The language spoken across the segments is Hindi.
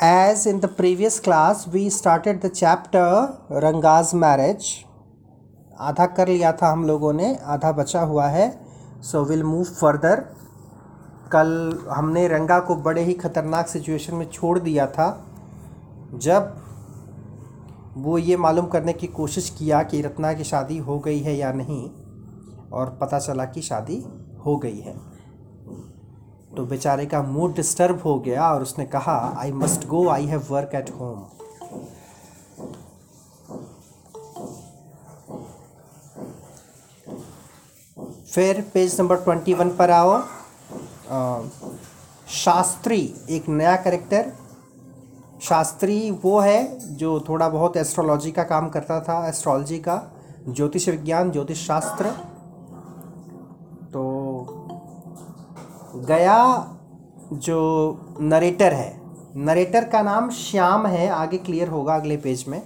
As in the previous class, we started the chapter Ranga's marriage. आधा कर लिया था हम लोगों ने आधा बचा हुआ है। सो विल मूव फर्दर कल हमने रंगा को बड़े ही ख़तरनाक सिचुएशन में छोड़ दिया था। जब वो ये मालूम करने की कोशिश किया कि रत्ना की शादी हो गई है या नहीं और पता चला कि शादी हो गई है। तो बेचारे का मूड डिस्टर्ब हो गया और उसने कहा I must go I have work at home फिर पेज नंबर ट्वेंटी वन पर आओ। शास्त्री, एक नया करेक्टर शास्त्री वो है जो थोड़ा बहुत एस्ट्रोलॉजी का काम करता था एस्ट्रोलॉजी का, ज्योतिष विज्ञान, ज्योतिष शास्त्र। गया जो नरेटर है। नरेटर का नाम श्याम है। आगे क्लियर होगा अगले पेज में।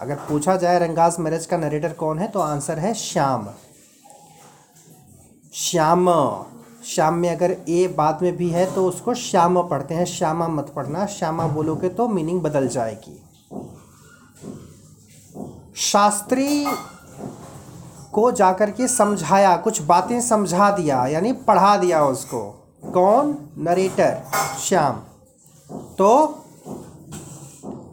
अगर पूछा जाए रंगाज मैरिज का नरेटर कौन है तो आंसर है श्याम। श्याम। श्याम में अगर ए बाद में भी है तो उसको श्याम पढ़ते हैं। श्यामा मत पढ़ना। श्यामा बोलोगे तो मीनिंग बदल जाएगी। शास्त्री को जाकर के समझाया कुछ बातें समझा दिया यानी पढ़ा दिया उसको। कौन? नरेटर श्याम। तो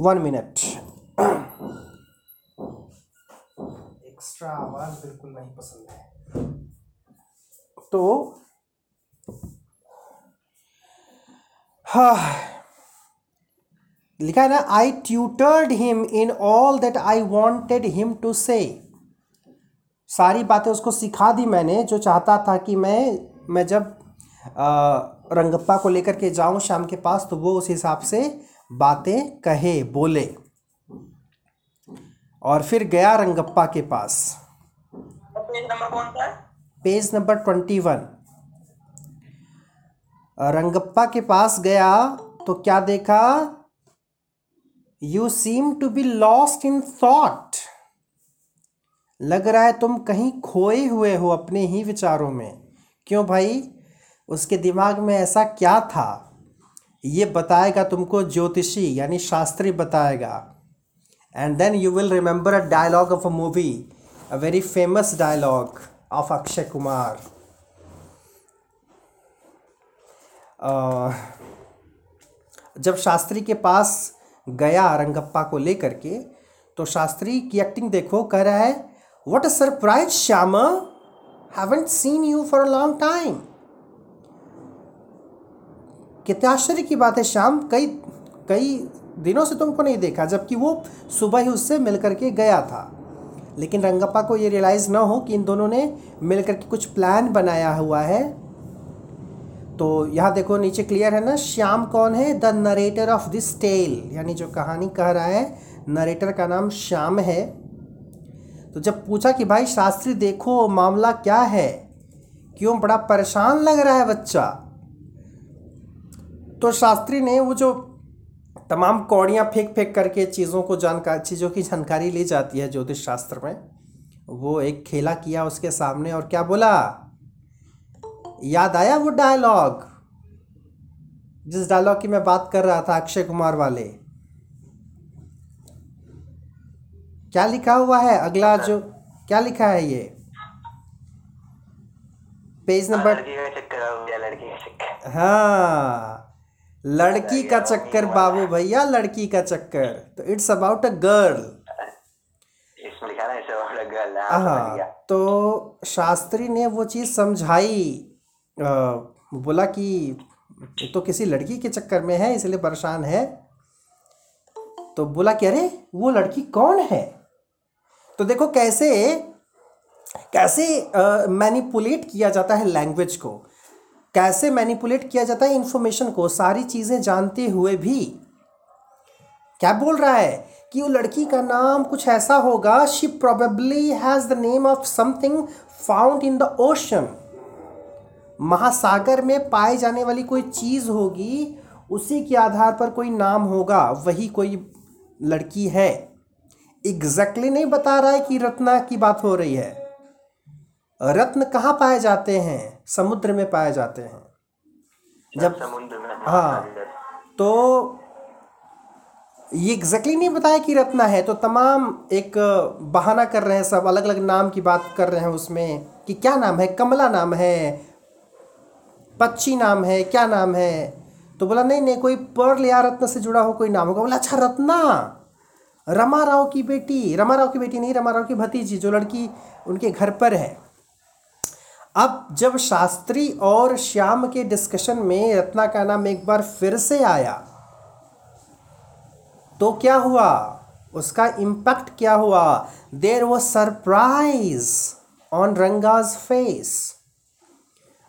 वन मिनट एक्स्ट्रा आवाज़ बिल्कुल नहीं पसंद है। तो हाँ। लिखा है ना I tutored him in all that I wanted him to say सारी बातें उसको सिखा दी मैंने जो चाहता था कि मैं मैं जब आ, रंगप्पा को लेकर के जाऊँ शाम के पास तो वो उस हिसाब से बातें कहे बोले। और फिर गया रंगप्पा के पास। पेज नंबर कौन सा है? Page number twenty one. Rangappa के पास गया तो क्या देखा? You seem to be lost in thought लग रहा है तुम कहीं खोए हुए हो अपने ही विचारों में। क्यों भाई? उसके दिमाग में ऐसा क्या था? ये बताएगा तुमको ज्योतिषी, यानी शास्त्री बताएगा। And then you will remember a dialogue of a movie a very famous dialogue of Akshay Kumar जब शास्त्री के पास गया रंगप्पा को लेकर के तो शास्त्री की एक्टिंग देखो, कह रहा है what a surprise Shyama haven't seen you for a long time कितने आश्चर्य की बात है, श्याम। कई कई दिनों से तुमको नहीं देखा, जबकि वो सुबह ही उससे मिल करके गया था। लेकिन रंगप्पा को ये रियलाइज़ ना हो कि इन दोनों ने मिल करके कुछ प्लान बनाया हुआ है। तो यहाँ देखो, नीचे क्लियर है ना, श्याम कौन है? The narrator of this tale यानी जो कहानी कह रहा है नरेटर का नाम श्याम है। तो जब पूछा कि भाई, शास्त्री देखो मामला क्या है? क्यों बड़ा परेशान लग रहा है बच्चा? तो शास्त्री ने वो जो तमाम कौड़ियाँ फेंक फेंक करके चीज़ों को जानकार चीज़ों की जानकारी ली जाती है ज्योतिष शास्त्र में, वो एक खेला किया उसके सामने और क्या बोला? याद आया वो डायलॉग जिस डायलॉग की मैं बात कर रहा था अक्षय कुमार वाले। क्या लिखा हुआ है? अगला जो क्या लिखा है ये? पेज नंबर हो गया लड़की का चक्कर। हाँ लड़की का चक्कर बाबू भैया। लड़की का चक्कर। तो it's about a girl girl हाँ तो शास्त्री ने वो चीज़ समझाई। बोला कि तो किसी लड़की के चक्कर में है इसलिए परेशान है। तो बोला कि अरे वो लड़की कौन है? तो देखो कैसे कैसे मैनिपुलेट किया जाता है लैंग्वेज को? कैसे मैनिपुलेट किया जाता है इंफॉर्मेशन को? सारी चीज़ें जानते हुए भी। क्या बोल रहा है कि वो लड़की का नाम कुछ ऐसा होगा she probably has the name of something found in the ocean महासागर में पाए जाने वाली कोई चीज़ होगी, उसी के आधार पर कोई नाम होगा, वही कोई लड़की है। एग्जैक्टली नहीं बता रहा है कि रत्ना की बात हो रही है। रत्न कहाँ पाए जाते हैं? समुद्र में पाए जाते हैं। जब समुद्र में हाँ। तो ये एग्जैक्टली नहीं बताया कि रत्ना है तो तमाम एक बहाना कर रहे हैं सब अलग अलग नाम की बात कर रहे हैं उसमें कि क्या नाम है? कमला नाम है पच्ची नाम है क्या नाम है? तो बोला नहीं नहीं कोई पर्ल या रत्न से जुड़ा हो कोई नाम होगा। बोला अच्छा रत्ना! रमा राव की बेटी रमा राव की बेटी नहीं रमा राव की भतीजी, जो लड़की उनके घर पर है। अब जब शास्त्री और श्याम के डिस्कशन में रत्ना का नाम एक बार फिर से आया तो क्या हुआ? उसका इम्पैक्ट क्या हुआ? देर वो surprise on Ranga's face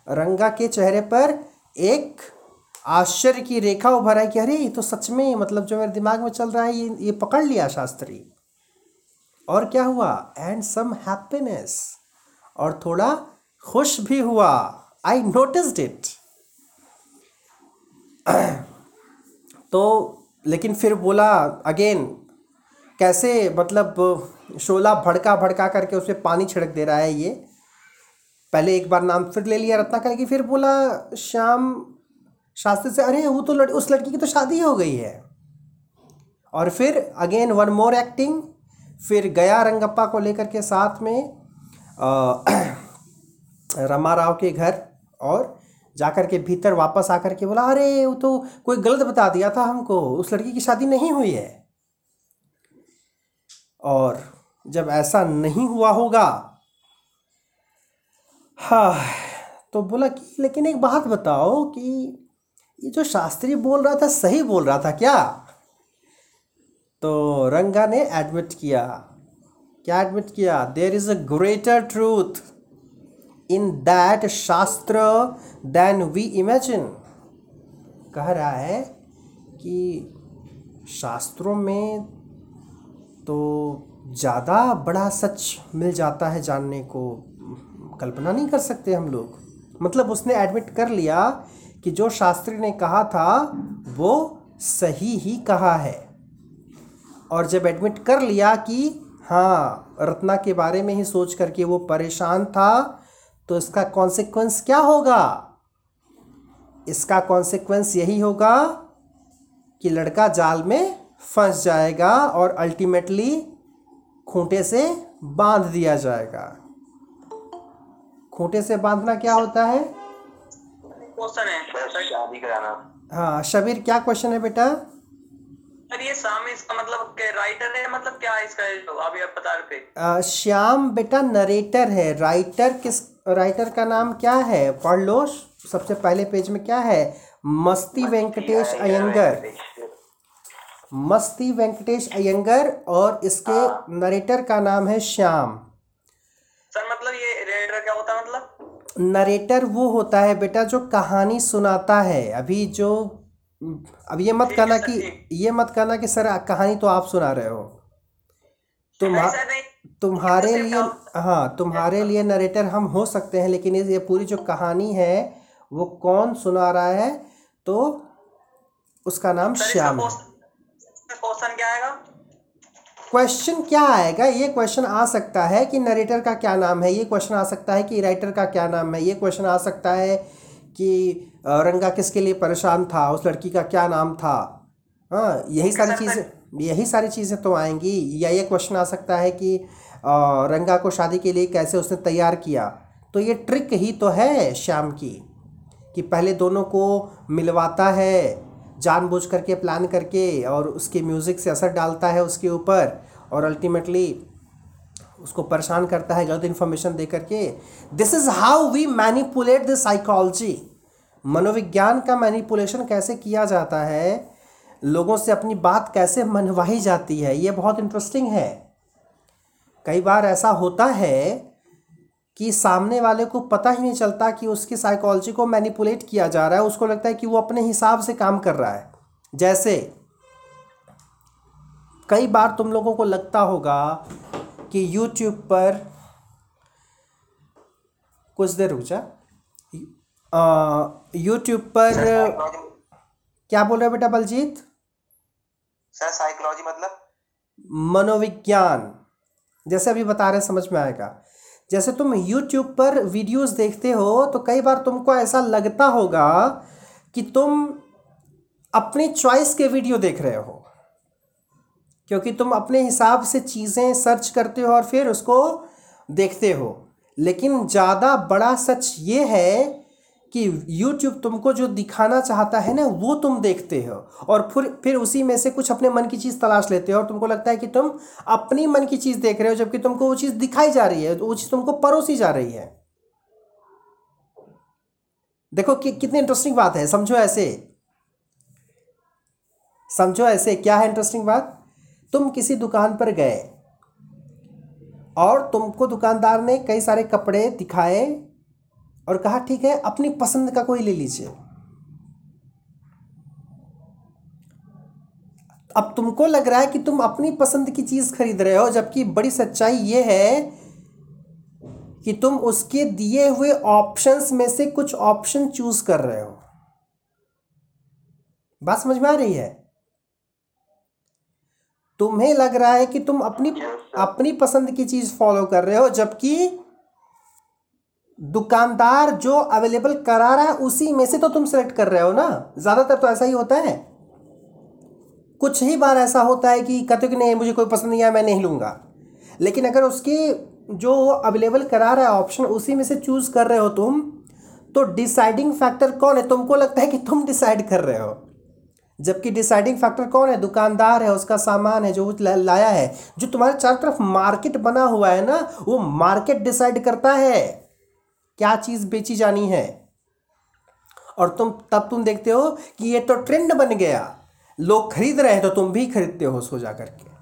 Ranga के चेहरे पर एक आश्चर्य की रेखा उभर आई कि अरे, ये तो सच में मतलब जो मेरे दिमाग में चल रहा है, ये ये पकड़ लिया शास्त्री। और क्या हुआ? एंड सम हैप्पीनेस और थोड़ा खुश भी हुआ। आई नोटिस्ड इट तो लेकिन फिर बोला अगेन कैसे मतलब शोला भड़का भड़का करके उसमें पानी छिड़क दे रहा है ये। पहले एक बार नाम फिर ले लिया रत्ना करके फिर बोला, श्याम शास्त्री से अरे वो तो लड़, उस लड़की की तो शादी हो गई है। और फिर अगेन वन मोर एक्टिंग फिर गया रंगप्पा को लेकर के साथ में रमा राव के घर और जाकर के भीतर वापस आकर के बोला अरे वो तो कोई गलत बता दिया था हमको उस लड़की की शादी नहीं हुई है। और जब ऐसा नहीं हुआ होगा हाँ तो बोला कि लेकिन एक बात बताओ कि ये जो शास्त्री बोल रहा था, सही बोल रहा था क्या? तो रंगा ने एडमिट किया। क्या एडमिट किया? There is a greater truth in that shastra then we imagine कह रहा है कि शास्त्रों में तो ज़्यादा बड़ा सच मिल जाता है जानने को। कल्पना नहीं कर सकते हम लोग। मतलब उसने एडमिट कर लिया कि जो शास्त्री ने कहा था, वो सही ही कहा है। और जब एडमिट कर लिया कि हाँ रत्ना के बारे में ही सोच करके वो परेशान था तो इसका कॉन्सिक्वेंस क्या होगा? इसका कॉन्सिक्वेंस यही होगा कि लड़का जाल में फंस जाएगा और अल्टीमेटली खूंटे से बाँध दिया जाएगा। खूंटे से बांधना क्या होता है? क्वेश्चन है। शादी कराना। हाँ शबीर क्या क्वेश्चन है बेटा? सर ये शाम इसका मतलब राइटर है मतलब क्या इसका जो अभी आप बता रहे आ, श्याम बेटा नरेटर है। राइटर किस राइटर का नाम क्या है? पढ़ लो सबसे पहले पेज में क्या है? मस्ती वेंकटेश अयंगर। मस्ती वेंकटेश अयंगर और इसके नरेटर का नाम है श्याम। नरेटर वो होता है बेटा जो कहानी सुनाता है। अभी जो अब ये मत कहना कि ये मत कहना कि सर कहानी तो आप सुना रहे हो। तुम्हा तुम्हारे लिए हाँ तुम्हारे लिए नरेटर हम हो सकते हैं लेकिन ये ये पूरी जो कहानी है वो कौन सुना रहा है? तो उसका नाम श्याम है। क्वेश्चन क्या आएगा? क्वेश्चन क्या आएगा? ये क्वेश्चन आ सकता है कि नरेटर का क्या नाम है? ये क्वेश्चन आ सकता है कि राइटर का क्या नाम है? ये क्वेश्चन आ सकता है कि रंगा किसके लिए परेशान था? उस लड़की का क्या नाम था? हाँ यही सारी चीज़ें यही सारी चीज़ें तो आएँगी। या ये क्वेश्चन आ सकता है कि रंगा को शादी के लिए कैसे उसने तैयार किया? तो ये ट्रिक ही तो है श्याम की कि पहले दोनों को मिलवाता है जानबूझ करके प्लान करके और उसके म्यूज़िक से असर डालता है उसके ऊपर। और अल्टीमेटली उसको परेशान करता है गलत इन्फॉर्मेशन दे करके। This is how we manipulate the psychology मनोविज्ञान का मैनिपुलेशन कैसे किया जाता है? लोगों से अपनी बात कैसे मनवाई जाती है? ये बहुत इंटरेस्टिंग है। कई बार ऐसा होता है कि सामने वाले को पता ही नहीं चलता कि उसकी साइकोलॉजी को मैनिपुलेट किया जा रहा है। उसको लगता है कि वो अपने हिसाब से काम कर रहा है। जैसे कई बार तुम लोगों को लगता होगा कि यूट्यूब पर कुछ देर रुक जा। यूट्यूब पर क्या बोल रहे हो बेटा बलजीत? सर साइकोलॉजी मतलब? मनोविज्ञान। जैसे अभी बता रहे समझ में आएगा। जैसे तुम YouTube पर वीडियोस देखते हो तो कई बार तुमको ऐसा लगता होगा कि तुम अपनी चॉइस के वीडियो देख रहे हो। क्योंकि तुम अपने हिसाब से चीज़ें सर्च करते हो और फिर उसको देखते हो। लेकिन ज़्यादा बड़ा सच ये है कि YouTube तुमको जो दिखाना चाहता है ना, वो तुम देखते हो और फिर फिर उसी में से कुछ अपने मन की चीज़ तलाश लेते हो और तुमको लगता है कि तुम अपनी मन की चीज़ देख रहे हो, जबकि तुमको वो चीज़ दिखाई जा रही है तो वो चीज़ तुमको परोसी जा रही है। देखो कि, कितनी इंटरेस्टिंग बात है, समझो ऐसे। समझो ऐसे, क्या है इंटरेस्टिंग बात? तुम किसी दुकान पर गए और तुमको दुकानदार ने कई सारे कपड़े दिखाए और कहा, ठीक है, अपनी पसंद का कोई ले लीजिए। अब तुमको लग रहा है कि तुम अपनी पसंद की चीज़ खरीद रहे हो, जबकि बड़ी सच्चाई ये है कि तुम उसके दिए हुए ऑप्शंस में से कुछ ऑप्शन चूज़ कर रहे हो। बात समझ में आ रही है? तुम्हें लग रहा है कि तुम अपनी अपनी पसंद की चीज़ फॉलो कर रहे हो जबकि दुकानदार जो अवेलेबल करा रहा है उसी में से तो तुम सेलेक्ट कर रहे हो ना? ज़्यादातर तो ऐसा ही होता है। कुछ ही बार ऐसा होता है कि कहते हो कि नहीं मुझे कोई पसंद नहीं आया मैं नहीं लूँगा। लेकिन अगर उसके जो अवेलेबल करा रहा है ऑप्शन उसी में से चूज़ कर रहे हो तुम तो डिसाइडिंग फैक्टर कौन है? तुमको लगता है कि तुम डिसाइड कर रहे हो। जबकि डिसाइडिंग फैक्टर कौन है? दुकानदार है, उसका सामान है, जो वो लाया है, जो तुम्हारे चारों तरफ़ मार्केट बना हुआ है ना, वो मार्केट डिसाइड करता है क्या चीज़ बेची जानी है। और तुम, तब तुम देखते हो कि ये तो ट्रेंड बन गया। लोग खरीद रहे हैं तो तुम भी खरीदते हो सो जा करके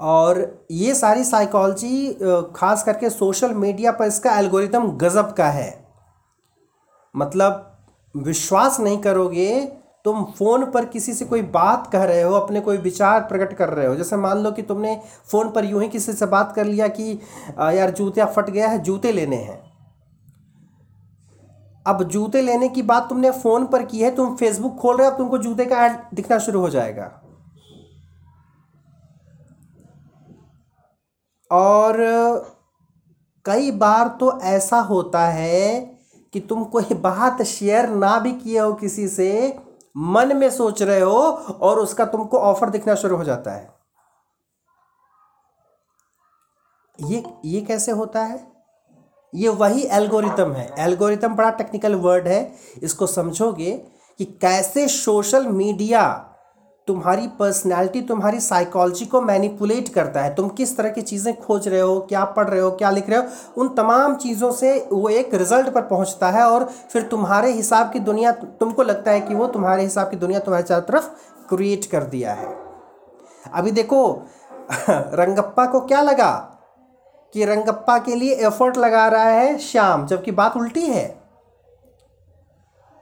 और ये सारी साइकोलॉजी खास करके सोशल मीडिया पर इसका एल्गोरिदम गजब का है। मतलब विश्वास नहीं करोगे तुम फ़ोन पर किसी से कोई बात कह रहे हो, अपने कोई विचार प्रकट कर रहे हो। जैसे मान लो कि तुमने फ़ोन पर यूँ ही किसी से बात कर लिया कि यार जूते फट गया है, जूते लेने हैं। अब जूते लेने की बात तुमने फ़ोन पर की है, तुम फेसबुक खोल रहे हो, अब तुमको जूते का ऐड दिखना शुरू हो जाएगा। और कई बार तो ऐसा होता है कि तुम कोई बात शेयर ना भी किए हो किसी से मन में सोच रहे हो और उसका तुमको ऑफ़र दिखना शुरू हो जाता है। ये ये कैसे होता है? ये वही एल्गोरिथम है। एल्गोरिथम बड़ा टेक्निकल वर्ड है। इसको समझोगे कि कैसे सोशल मीडिया तुम्हारी पर्सनैलिटी तुम्हारी साइकोलॉजी को मैनिपुलेट करता है। तुम किस तरह की चीज़ें खोज रहे हो, क्या पढ़ रहे हो, क्या लिख रहे हो, उन तमाम चीज़ों से वो एक रिज़ल्ट पर पहुँचता है और फिर तुम्हारे हिसाब की दुनिया, तुमको लगता है कि वो तुम्हारे हिसाब की दुनिया तुम्हारे चारों तरफ़ क्रिएट कर दिया है। अभी देखो, रंगप्पा को क्या लगा कि रंगप्पा के लिए एफर्ट लगा रहा है श्याम, जबकि बात उल्टी है।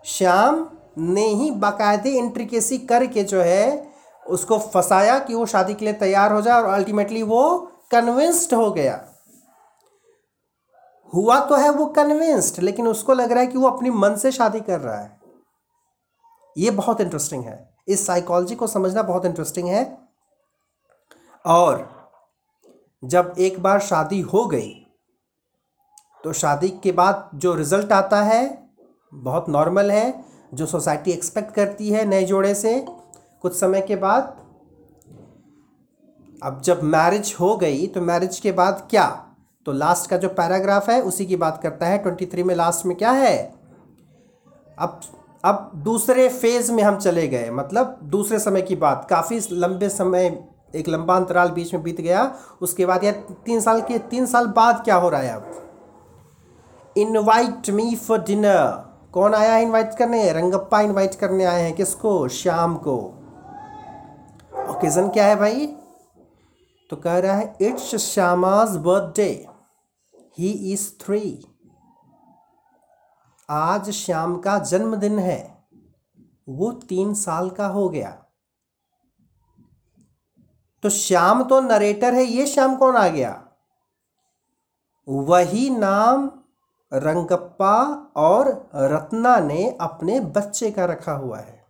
श्याम ने ही बाकायदे इंट्रिकेसी करके जो है, उसको फंसाया कि वो शादी के लिए तैयार हो जाए और अल्टीमेटली वो कन्विंस्ड हो गया। हुआ तो है वो कन्विंस्ड लेकिन उसको लग रहा है कि वो अपनी मन से शादी कर रहा है। ये बहुत इंटरेस्टिंग है। इस साइकोलॉजी को समझना बहुत इंटरेस्टिंग है। और जब एक बार शादी हो गई तो शादी के बाद जो रिज़ल्ट आता है, बहुत नॉर्मल है जो सोसाइटी एक्सपेक्ट करती है नए जोड़े से, कुछ समय के बाद, अब जब मैरिज हो गई तो मैरिज के बाद क्या? तो लास्ट का जो पैराग्राफ है, उसी की बात करता है ट्वेंटी थ्री में लास्ट में क्या है? अब अब दूसरे फ़ेज़ में हम चले गए मतलब दूसरे समय की बात। काफ़ी लंबे समय, एक लंबा अंतराल बीच में बीत गया, उसके बाद या तीन साल के, तीन साल बाद क्या हो रहा है अब? इनवाइट मी फॉर डिनर कौन आया है इनवाइट करने? रंगप्पा इनवाइट करने आए हैं किसको? शाम को। ओकेजन क्या है भाई? तो कह रहा है it's Shyama's birthday he is three आज श्याम का जन्मदिन है। वो तीन साल का हो गया। तो श्याम तो नरेटर है, ये श्याम कौन आ गया? वही नाम रंगप्पा और रत्ना ने अपने बच्चे का रखा हुआ है।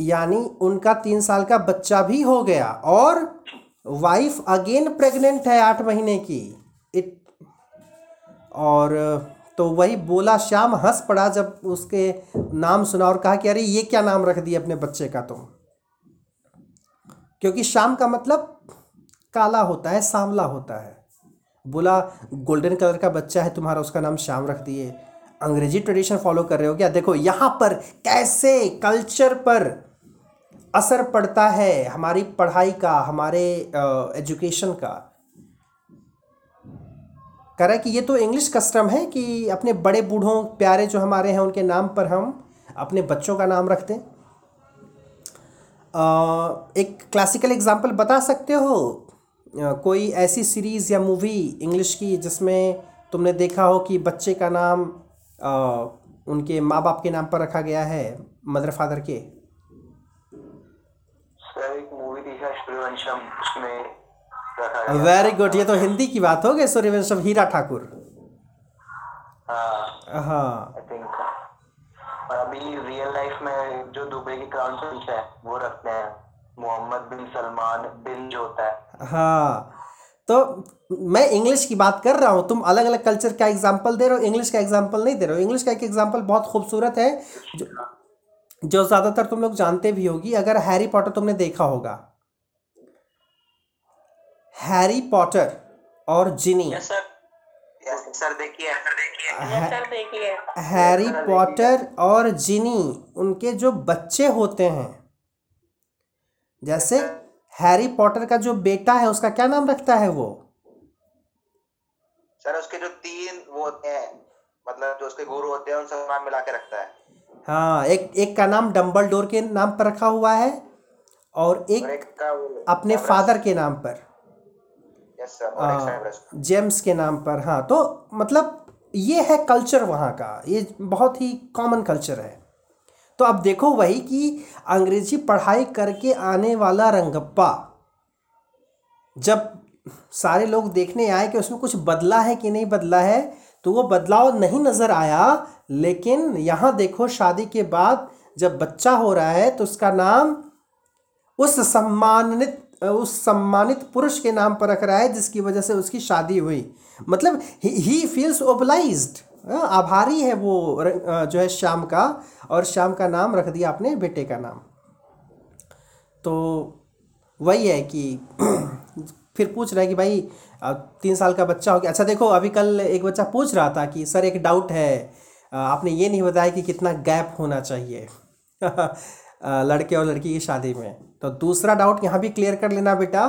यानी उनका तीन साल का बच्चा भी हो गया और वाइफ अगेन प्रेग्नेंट है आठ महीने की। इट और तो वही बोला श्याम हंस पड़ा जब उसके नाम सुना और कहा कि अरे ये क्या नाम रख दिया अपने बच्चे का तुम? क्योंकि श्याम का मतलब काला होता है, सांवला होता है। बोला, गोल्डन कलर का बच्चा है तुम्हारा, उसका नाम श्याम रख दिए। अंग्रेज़ी ट्रेडिशन फॉलो कर रहे हो क्या? देखो, यहाँ पर कैसे कल्चर पर असर पड़ता है हमारी पढ़ाई का, हमारे एजुकेशन का। कह रहा है कि ये तो इंग्लिश कस्टम है कि अपने बड़े बूढ़ों, प्यारे जो हमारे हैं, उनके नाम पर हम अपने बच्चों का नाम रखते हैं। एक क्लासिकल एग्जांपल बता सकते हो? कोई ऐसी सीरीज़ या मूवी इंग्लिश की जिसमें तुमने देखा हो कि बच्चे का नाम अ, उनके माँ बाप के नाम पर रखा गया है मदर फादर के? वेरी गुड ये तो हिंदी की बात हो गई सूर्यवंशम हीरा ठाकुर। हाँ। हाँ। और अभी रियल लाइफ में जो दुबई की क्राउन प्रिंस है वो रखते हैं। मोहम्मद बिन सलमान बिन जो होता है। हाँ। तो मैं इंग्लिश की बात कर रहा हूँ। तुम अलग अलग कल्चर का एग्ज़ाम्पल दे रहे हो इंग्लिश का एग्ज़ाम्पल नहीं दे रहे हो। इंग्लिश का एक एग्ज़ाम्पल बहुत खूबसूरत है जो जो ज़्यादातर तुम लोग जानते भी होगी। अगर हैरी पॉटर तुमने देखा होगा। हैरी पॉटर और जिनी यस सर सर देखिए सर देखिए। यस सर देखिए। हैरी पॉटर और जिनी उनके जो बच्चे होते हैं जैसे हैरी पॉटर का जो बेटा है उसका क्या नाम रखता है वो? सर उसके जो तीन वो होते हैं मतलब जो उसके गुरु होते हैं उन सब नाम मिला के रखता है। हाँ एक एक का नाम डम्बल डोर के नाम पर रखा हुआ है और एक, और एक अपने फादर के नाम पर। यस सर और एक जेम्स के नाम पर। हाँ तो मतलब ये है कल्चर वहाँ का। ये बहुत ही कॉमन कल्चर है। तो अब देखो वही कि अंग्रेज़ी पढ़ाई करके आने वाला रंगप्पा, जब सारे लोग देखने आए कि उसमें कुछ बदला है कि नहीं बदला है तो वो बदलाव नहीं नज़र आया। लेकिन यहाँ देखो शादी के बाद जब बच्चा हो रहा है तो उसका नाम उस सम्मानित उस सम्मानित पुरुष के नाम पर रख रहा है, जिसकी वजह से उसकी शादी हुई। मतलब ही फील्स ओबलाइज्ड आभारी है वो जो है श्याम का, और श्याम का नाम रख दिया अपने बेटे का नाम। तो वही है कि फिर पूछ रहा है कि भाई तीन साल का बच्चा हो गया। अच्छा देखो, अभी कल एक बच्चा पूछ रहा था कि, सर, एक डाउट है। आपने ये नहीं बताया कि कितना गैप होना चाहिए। लड़के और लड़की की शादी में। तो दूसरा डाउट यहाँ भी क्लियर कर लेना बेटा,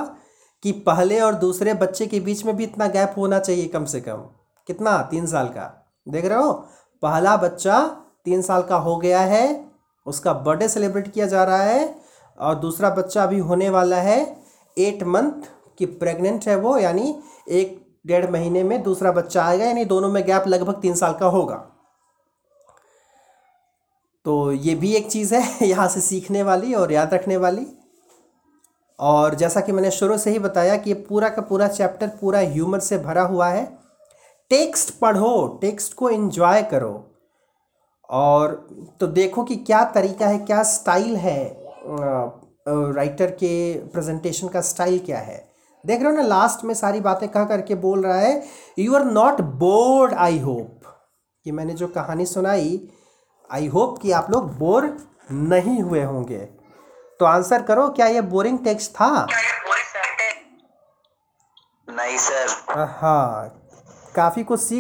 कि पहले और दूसरे बच्चे के बीच में भी इतना गैप होना चाहिए कम से कम। कितना? तीन साल का। देख रहे हो? पहला बच्चा तीन साल का हो गया है, उसका बर्थडे सेलिब्रेट किया जा रहा है और दूसरा बच्चा अभी होने वाला है एट मंथ की प्रेग्नेंट है वो, यानी एक डेढ़ महीने में दूसरा बच्चा आएगा, यानी दोनों में गैप लगभग तीन साल का होगा। तो ये भी एक चीज़ है, यहाँ से सीखने वाली और याद रखने वाली। और जैसा कि मैंने शुरू से ही बताया कि ये पूरा का पूरा चैप्टर पूरा ह्यूमर से भरा हुआ है। टेक्स्ट पढ़ो टेक्स्ट को एंजॉय करो। और तो देखो कि क्या तरीका है क्या स्टाइल है राइटर के प्रेजेंटेशन का स्टाइल क्या है। देख रहे हो ना लास्ट में सारी बातें कह करके बोल रहा है you are not bored I hope कि मैंने जो कहानी सुनाई आई होप कि आप लोग बोर नहीं हुए होंगे। तो आंसर करो क्या ये बोरिंग टेक्स्ट था? नहीं सर। हाँ। काफ़ी कुछ सीख